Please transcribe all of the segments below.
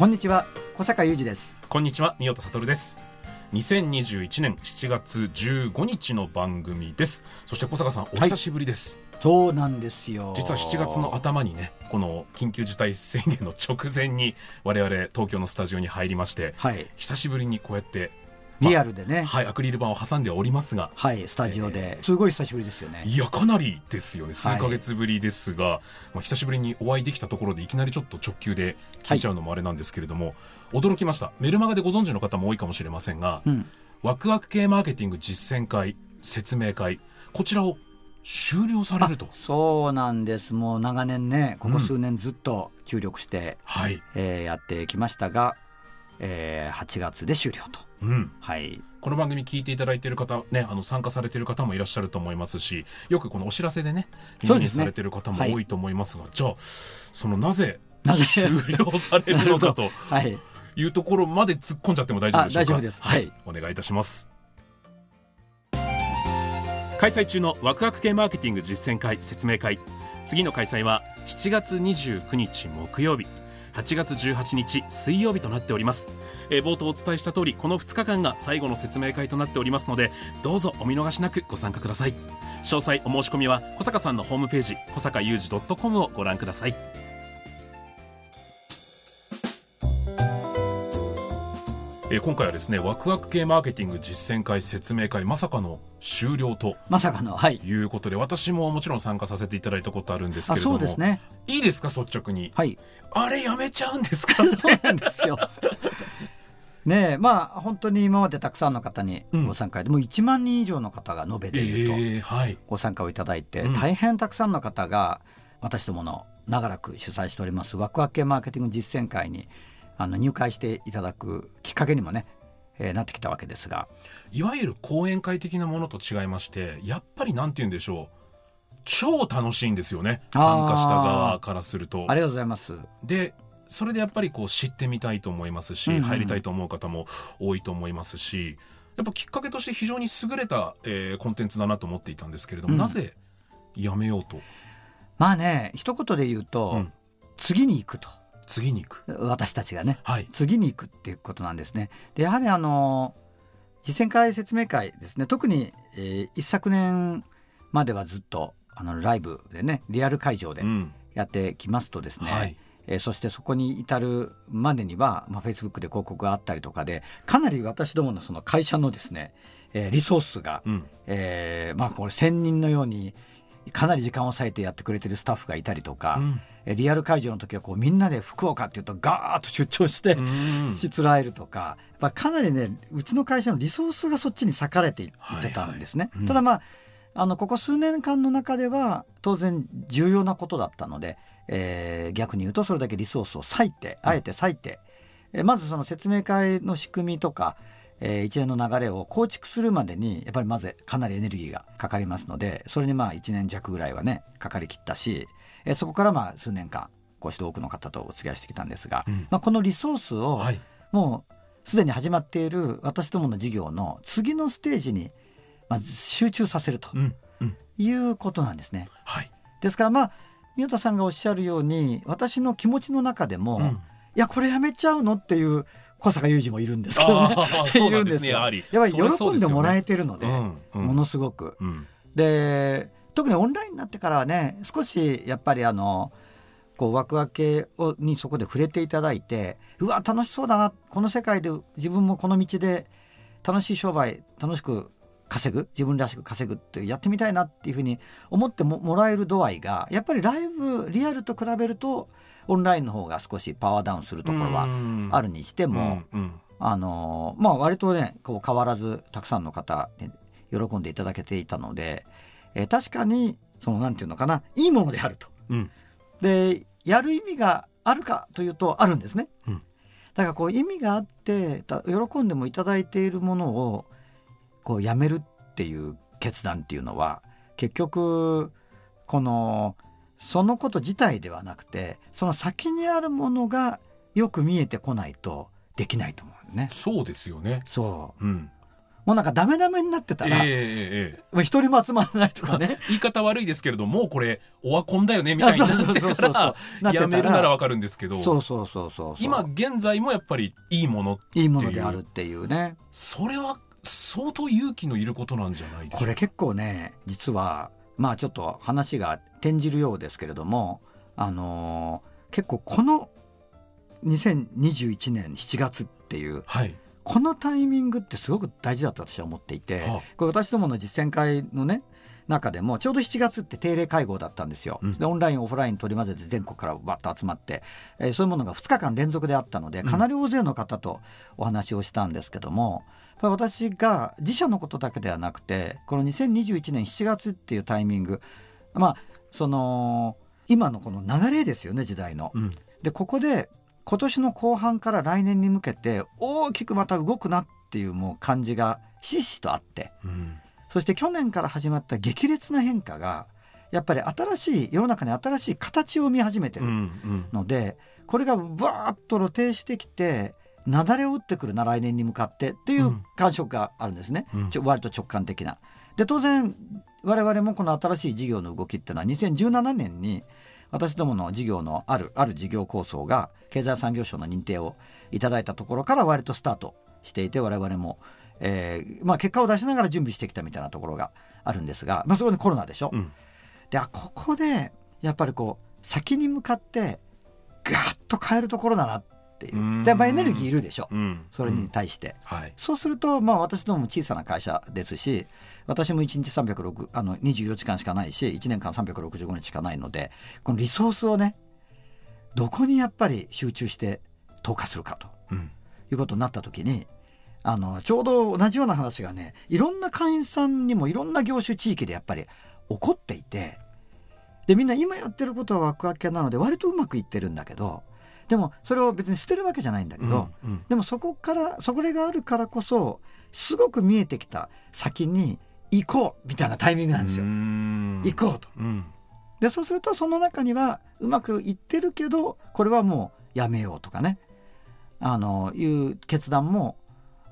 こんにちは小坂雄二です。こんにちは三代悟です。2021年7月15日の番組です。そして小坂さんお久しぶりです、そうなんですよ。実は7月の頭にねこの緊急事態宣言の直前に我々東京のスタジオに入りましてはい。久しぶりにこうやってリアルでね。はいアクリル板を挟んでおりますが。はいスタジオで、すごい久しぶりですよね。いやかなりですよね。数ヶ月ぶりですが、まあ、久しぶりにお会いできたところでいきなりちょっと直球で聞いちゃうのもあれなんですけれども、驚きました。メルマガでご存知の方も多いかもしれませんが、うん。ワクワク系マーケティング実践会説明会こちらを終了されると。そうなんです。もう長年ねここ数年ずっと注力して、はい、えーやってきましたが、えー8月で終了とうん、はい。この番組聞いていただいている方、ね、あの参加されている方もいらっしゃると思いますしよくこのお知らせでね耳にそうですね。されている方もはい。多いと思いますが、じゃあそのなぜ終了されるのかと はい。いうところまで突っ込んじゃっても大丈夫でしょうか？あ大丈夫です。はい。お願いいたします。開催中のワクワク系マーケティング実践会説明会。次の開催は7月29日木曜日8月18日水曜日となっております、えー冒頭お伝えした通りこの2日間が最後の説明会となっておりますのでどうぞお見逃しなくご参加ください。詳細お申し込みは小坂さんのホームページ小坂雄二 .com をご覧ください。えー今回はですねワクワク系マーケティング実践会説明会まさかの終了とまさかのはい。いうことで私ももちろん参加させていただいたことあるんですあけれども。そうですね。いいですか？率直に。はい。あれやめちゃうんですか？そうなんですよ。ねえまあ本当に今までたくさんの方にうん。ご参加で、もう1万人以上の方が延べていると、ええはい。ご参加をいただいて、うん。大変たくさんの方が私どもの長らく主催しておりますワクワク系マーケティング実践会にあの入会していただくきっかけにもね、えーなってきたわけですが。いわゆる講演会的なものと違いましてやっぱりなんて言うんでしょう。超楽しいんですよね。参加した側からすると。ありがとうございます。でそれでやっぱりこう知ってみたいと思いますし、うんうん。入りたいと思う方も多いと思いますしやっぱきっかけとして非常に優れた、えーコンテンツだなと思っていたんですけれども、うん。なぜやめようと？まあね一言で言うと、うん。次に行くと次に行く。私たちがね。はい。次に行くっていうことなんですね。でやはりあの実践会説明会ですね。特に、えー一昨年まではずっとあのライブでねリアル会場でうん。やってきますとですね、はい。えーそしてそこに至るまでには、まあ、Facebook で広告があったりとかでかなり私どものその会社のですね、えーリソースが、うん。えーまあこれ1,000人のようにかなり時間を割いてやってくれてるスタッフがいたりとか、うん。えーリアル会場の時はこうみんなで福岡っていうとガーッと出張して、うん。しつらえるとか、やっぱかなりねうちの会社のリソースがそっちに割かれていってたんですね。はいはい。うんただまああのここ数年間の中では当然重要なことだったので、えー逆に言うとそれだけリソースを割いてあえて割いて、えーまずその説明会の仕組みとか、えー一連の流れを構築するまでにやっぱりまずかなりエネルギーがかかりますのでそれにまあ1年弱ぐらいはねかかりきったし、えーそこからまあ数年間こうして多くの方とお付き合いしてきたんですが、うん。まあ、このリソースをはい。もうすでに始まっている私どもの事業の次のステージにまず集中させるとうんうん。いうことなんですね。はい。ですからまあ宮田さんがおっしゃるように私の気持ちの中でも、いうん。やこれやめちゃうのっていう小坂雄二もいるんですけどね。いるんですよ。やはり。喜んでもらえてるので、うんうん。ものすごく。うん。で特にオンラインになってからはね少しやっぱりあのこうワクワク系をにそこで触れていただいてうわ楽しそうだなこの世界で自分もこの道で楽しい商売楽しく稼ぐ自分らしく稼ぐってやってみたいなっていうふうに思ってももらえる度合いがやっぱりライブリアルと比べるとオンラインの方が少しパワーダウンするところはあるにしても、うんうんあのまあ割とねこう変わらずたくさんの方に喜んでいただけていたので、えー確かにそのなんていうのかないいものであると。うんでやる意味があるかというとあるんですね。うんだからこう意味があってた喜んでもいただいているものをこうやめるっていう決断っていうのは結局このそのこと自体ではなくてその先にあるものがよく見えてこないとできないと思うね。そうですよね。そううん。もうなんかダメダメになってたら、ええええええもう一人も集まらないとかね。言い方悪いですけれどもうこれオワコンだよねみたいになってあそうそうそうかららやめるならわかるんですけどそうそうそうそうそう今現在もやっぱりいいものいいものであるっていうねそれは相当勇気のいることなんじゃないこれ結構ね実はまあちょっと話が転じるようですけれどもあのー結構この2021年7月っていうはい、このタイミングってすごく大事だと私は思っていて、はこれ私どもの実践会のね中でもちょうど7月って定例会合だったんですよ、うん。でオンラインオフライン取り混ぜて全国からバッと集まって、えーそういうものが2日間連続であったのでかなり大勢の方とお話をしたんですけども、やっぱり私が自社のことだけではなくてこの2021年7月っていうタイミングまあその今のこの流れですよね時代の。うん。でここで今年の後半から来年に向けて大きくまた動くなっていうもう感じがひしひしとあってうんそして去年から始まった激烈な変化がやっぱり新しい世の中に新しい形を見始めてうんうるん。ので、これがバーッと露呈してきて雪崩を打ってくるな来年に向かってっていううん。感触があるんですね、うん。ちょ割と直感的な。で当然我々もこの新しい事業の動きっていうのは2017年に私どもの事業のあるある事業構想が経済産業省の認定をいただいたところから割とスタートしていて我々も、えーまあ、結果を出しながら準備してきたみたいなところがあるんですが、まあ、そこにコロナでしょ？うん。であここでやっぱりこう先に向かってガーッと変えるところだなっていう。うん。でやっぱエネルギーいるでしょ？うん。それに対して、はい。そうするとまあ私どもも小さな会社ですし私も1日306あの24時間しかないし1年間365日しかないのでこのリソースをねどこにやっぱり集中して投下するかとうん。いうことになった時にあのちょうど同じような話がねいろんな会員さんにもいろんな業種地域でやっぱり起こっていてでみんな今やってることはワクワク系なので割とうまくいってるんだけどでもそれを別に捨てるわけじゃないんだけど、うんうんでもそこからそこがあるからこそすごく見えてきた先に行こうみたいなタイミングなんですよ。うん行こうと。うんでそうするとその中にはうまくいってるけどこれはもうやめようとかねあのいう決断も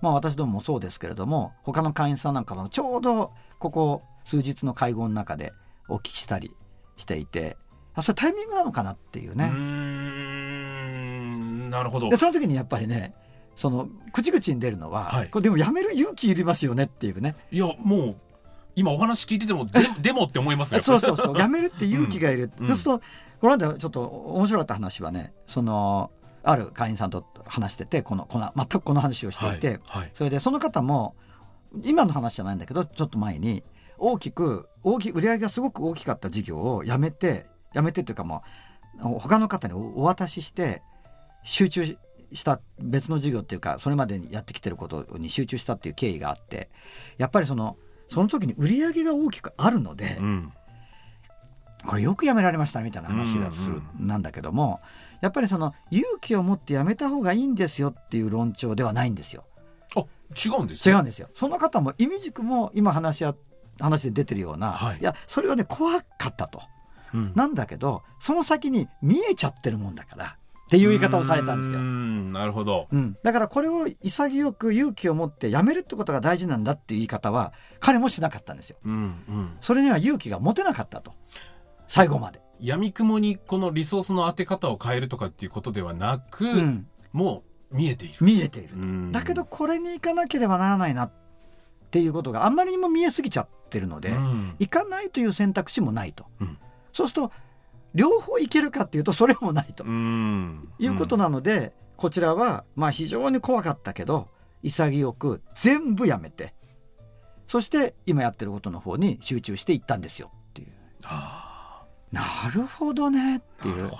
まあ私どももそうですけれども他の会員さんなんかもちょうどここ数日の会合の中でお聞きしたりしていてあそれタイミングなのかなっていうね。んなるほど。でその時にやっぱりねその口々に出るのは、はい。これでもやめる勇気いりますよねっていうね。いやもう今お話聞いててもで でもって思いますよ。そうそうそう。やめるって勇気がいる、うん。そうするとこの間ちょっと面白かった話はねそのある会員さんと話しててこのこの全くこの話をしていて、はいはい。それでその方も今の話じゃないんだけどちょっと前に大きく大き売り上げがすごく大きかった事業をやめてやめてっていうかもう他の方におお渡しして集中した別の事業っていうかそれまでにやってきてることに集中したっていう経緯があってやっぱりそのその時に売り上げが大きくあるので、うんこれよくやめられましたみたいな話がする、うんなんだけどもやっぱりその勇気を持ってやめた方がいいんですよっていう論調ではないんですよ。あ違うんですね。違うんですよ。その方も意味軸も今話し合話で出てるような、はいやそれはね怖かったと。うん。なんだけどその先に見えちゃってるもんだからっていう言い方をされたんですよ。うー。んなるほど。うん、だからこれを潔く勇気を持ってやめるってことが大事なんだっていう言い方は彼もしなかったんですよ。うんうん。それには勇気が持てなかったと最後まで。闇雲にこのリソースの当て方を変えるとかっていうことではなく、うん、もう見えている。見えている。うん。だけどこれに行かなければならないなっていうことがあんまりにも見えすぎちゃってるので、うん。行かないという選択肢もないと、うん。そうすると両方行けるかっていうとそれもないと。うん。いうことなので、こちらはまあ非常に怖かったけど潔く全部やめて。そして今やってることの方に集中していったんですよっていう。あなるほどね。っていう。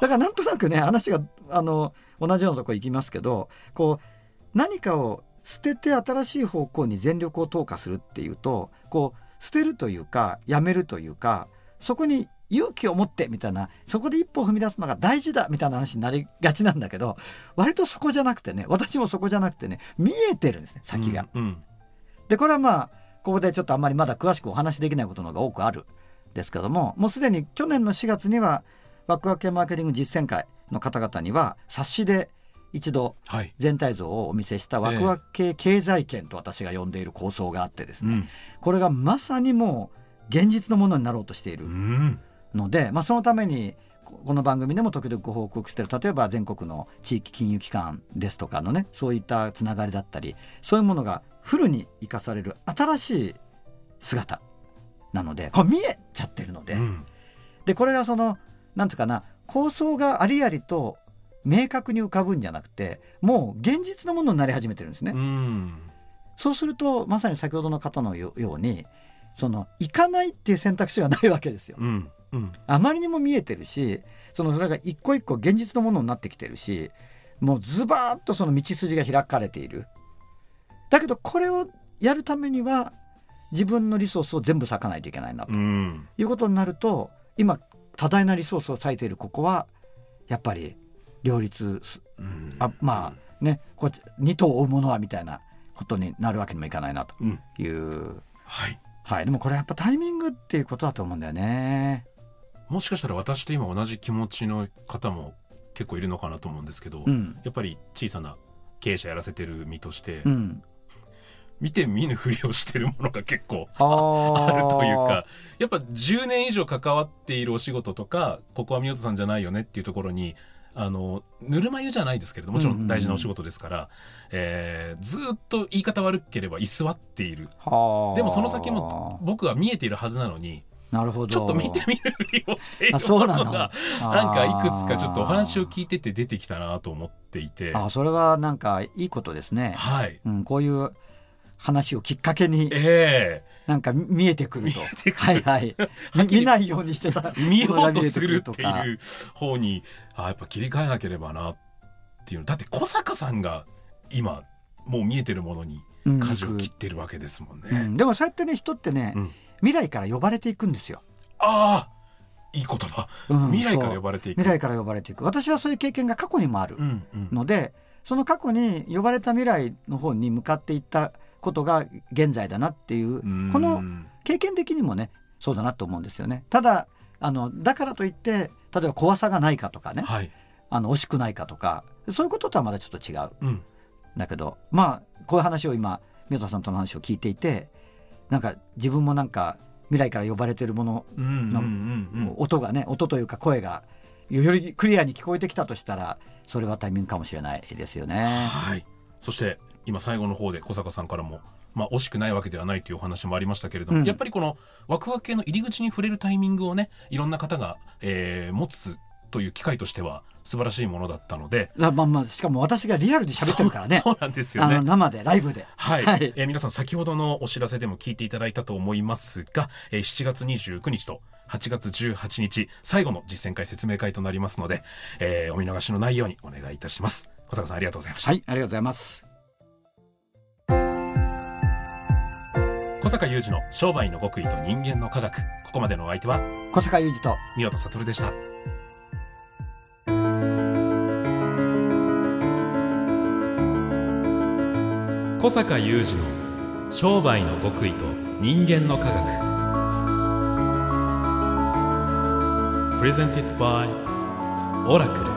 だからなんとなくね話があの同じようなとこ行きますけどこう何かを捨てて新しい方向に全力を投下するっていうとこう捨てるというかやめるというかそこに勇気を持ってみたいなそこで一歩踏み出すのが大事だみたいな話になりがちなんだけど割とそこじゃなくてね私もそこじゃなくてね見えてるんですね先が。うんうん。でこれはまあここでちょっとあんまりまだ詳しくお話しできないことの方が多くある。んですけどももうすでに去年の4月にはワクワク系マーケティング実践会の方々には冊子で一度はい、全体像をお見せしたワクワク系経済圏と私が呼んでいる構想があってですね、うん。これがまさにもう現実のものになろうとしているうん。ので、まあ、そのためにここの番組でも時々ご報告している例えば全国の地域金融機関ですとかのねそういったつながりだったりそういうものがフルに生かされる新しい姿なのでこれ見えちゃってるので、うんでこれがそのなんていうかな構想がありありと明確に浮かぶんじゃなくてもう現実のものになり始めてるんですね。うんそうするとまさに先ほどの方のよようにその行かないっていう選択肢はないわけですよ。うんうんあまりにも見えてるしそのそれが一個一個現実のものになってきてるしもうズバーッとその道筋が開かれている。だけどこれをやるためには自分のリソースを全部割かないといけないなと。うん。いうことになると今多大なリソースを割いているここはやっぱり両立あまあねこっち二頭追うものはみたいなことになるわけにもいかないなと。うん。いう、はい。はい、でもこれやっぱタイミングっていうことだと思うんだよね。もしかしたら私と今同じ気持ちの方も結構いるのかなと思うんですけど、うん。やっぱり小さな経営者やらせてる身として、うん、見て見ぬふりをしてるものが結構ああるというかやっぱ10年以上関わっているお仕事とかここは宮戸さんじゃないよねっていうところにあのぬるま湯じゃないですけれどもちろん大事なお仕事ですから、えーずーっと言い方悪ければ居座っている。はあでもその先も僕は見えているはずなのになるほど。ちょっと見てみるふりをしているものが なんかいくつかちょっとお話を聞いてて出てきたなと思っていて。あそれはなんかいいことですね、はい。うん、こういう話をきっかけにえなんか見えてくると。る。はいはい。見ないようにしてた。え見ようとするっていう方にあやっぱ切り替えなければなっていう。だって小坂さんが今もう見えてるものに舵を切ってるわけですもんね、うん。うん。でもそうやってね人ってね、うん。未来から呼ばれていくんですよ、ああいい言葉、うん。未来から呼ばれていく。未来から呼ばれていく。私はそういう経験が過去にもあるうんうん。ので、その過去に呼ばれた未来の方に向かっていったことが現在だなっていううん。この経験的にもねそうだなと思うんですよね。ただあのだからといって例えば怖さがないかとかねはい、あの惜しくないかとかそういうこととはまだちょっと違う。うん、だけどまあこういう話を今宮田さんとの話を聞いていてなんか自分もなんか未来から呼ばれてるもののうん音がね音というか声がよりクリアに聞こえてきたとしたらそれはタイミングかもしれないですよね。はい。そして今最後の方で小坂さんからもまあ惜しくないわけではないというお話もありましたけれども、うん。やっぱりこのワクワク系の入り口に触れるタイミングをねいろんな方が、えー持つという機会としては素晴らしいものだったのであまあまあしかも私がリアルで喋ってるからね。そう なんですよね。生でライブで。はい、はい。えー皆さん先ほどのお知らせでも聞いていただいたと思いますが、えー7月29日と8月18日最後の実践会説明会となりますので、えーお見逃しのないようにお願いいたします。小坂さんありがとうございました、はいありがとうございます。小坂雄二の商売の極意と人間の科学。ここまでのお相手は小坂雄二と宮田悟でした。小坂雄二の商売の極意と人間の科学。Presented by オラクル